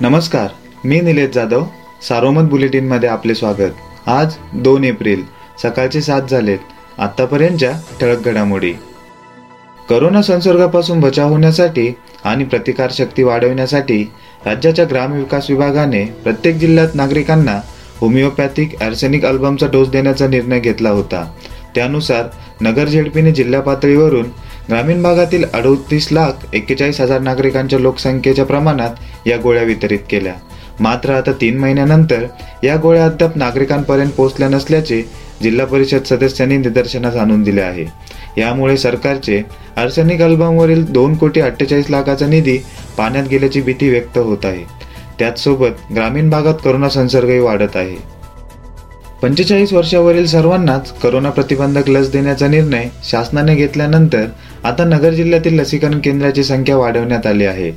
नमस्कार मी निलेश जाधव सारोमत बुलेटिनमध्ये आपले स्वागत. आज दोन एप्रिल सकाळचे सात झालेत आतापर्यंतच्या ठळक घडामोडी. करोना संसर्गापासून बचाव होण्यासाठी आणि प्रतिकारशक्ती वाढवण्यासाठी राज्याच्या ग्रामविकास विभागाने प्रत्येक जिल्ह्यात नागरिकांना होमिओपॅथिक ॲर्सेनिक अल्बमचा डोस देण्याचा निर्णय घेतला होता. त्यानुसार नगर झेडपीने जिल्हा पातळीवरून ग्रामीण भागातील अडतीस लाख एक्केचाळीस हजार नागरिकांच्या लोकसंख्येच्या प्रमाणात या गोळ्या वितरित केल्या. मात्र आता तीन महिन्यानंतर या गोळ्या अद्याप नागरिकांपर्यंत पोहोचल्या नसल्याचे जिल्हा परिषद सदस्यांनी निदर्शनास आणून दिले आहे. यामुळे सरकारचे आर्सेनिक अल्बमवरील दोन कोटी अठ्ठेचाळीस लाखाचा निधी पाण्यात गेल्याची भीती व्यक्त होत आहे. त्याचसोबत ग्रामीण भागात करोना संसर्गही वाढत आहे. पंचेचाळीस वर्षावरील सर्वांनाच करोना प्रतिबंधक लस देण्याचा निर्णय शासनाने घेतल्यानंतर आता नगर जिल्ह्यातील लसीकरण केंद्राची संख्या वाढवण्यात आली आहे.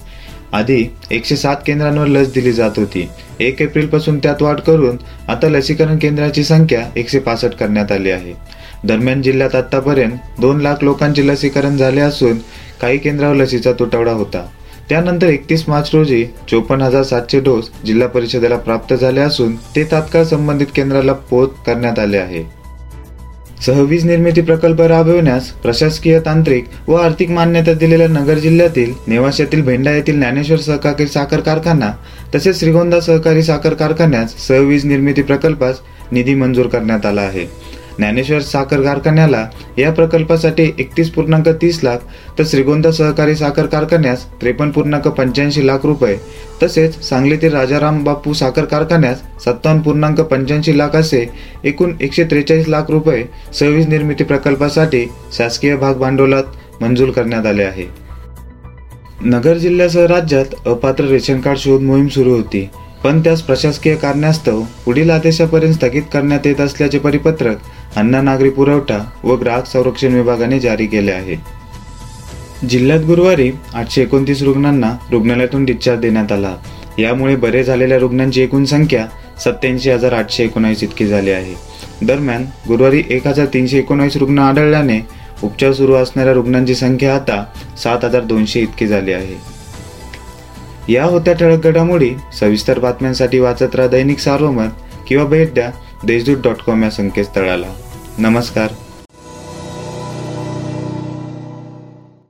आधी एकशे सात केंद्रांवर लस दिली जात होती. एक एप्रिलपासून त्यात वाढ करून आता लसीकरण केंद्राची संख्या एकशे पासष्ट करण्यात आली आहे. दरम्यान जिल्ह्यात आतापर्यंत दोन लाख लोकांचे लसीकरण झाले असून काही केंद्रावर लसीचा तुटवडा होता. त्यानंतर एकतीस मार्च रोजी चोपन्न हजार सातशे डोस जिल्हा परिषदेला प्राप्त झाले असून ते तात्काळ संबंधित केंद्राला पोत करण्यात आले आहे. सहवीज निर्मिती प्रकल्प राबविण्यास प्रशासकीय तांत्रिक व आर्थिक मान्यता दिलेल्या नगर जिल्ह्यातील नेवाशातील भेंडा येथील ज्ञानेश्वर सहकारी साखर कारखाना तसेच श्रीगोंदा सहकारी साखर कारखान्यास सहवीज निर्मिती प्रकल्पास निधी मंजूर करण्यात आला आहे. ज्ञानेश्वर साखर कारखान्याला या प्रकल्पासाठी एकतीस पूर्णांक तीस लाख तर श्रीगोंदा सहकारी साखर कारखान्यास त्रेपन्न पूर्णांक पंच्याऐंशी लाख रुपये. तसेच सांगलीतील राजाराम बापू साखर कारखान्यास सत्तावन्न पूर्णांक पंच्याऐंशी लाख असे एकूण एकशे त्रेचाळीस लाख रुपये सव्वीस निर्मिती प्रकल्पासाठी शासकीय भाग भांडवलात मंजूर करण्यात आले आहे. नगर जिल्ह्यासह राज्यात अपात्र रेशन कार्ड शोध मोहीम सुरू होती. पण त्यास प्रशासकीय कारणास्तव पुढील आदेशापर्यंत स्थगित करण्यात येत असल्याचे परिपत्रक अन्न नागरी पुरवठा व ग्राहक संरक्षण विभागाने जारी केले आहे. जिल्ह्यात गुरुवारी आठशे एकोणतीस रुग्णांना रुग्णालयातून डिस्चार्ज देण्यात आला. यामुळे बरे झालेल्या रुग्णांची एकूण संख्या सत्याऐंशी हजार आठशे एकोणावीस इतकी झाली आहे. दरम्यान गुरुवारी एक हजार तीनशे एकोणावीस रुग्ण आढळल्याने उपचार सुरू असणाऱ्या रुग्णांची संख्या आता सात हजार दोनशे इतकी झाली आहे. या होत्या ठळक घडामोडी सविस्तर बातम्यांसाठी वाचत राहा दैनिक सार्वमत किंवा भेट द्या देशदूत डॉट कॉम या संकेतस्थळाला. नमस्कार.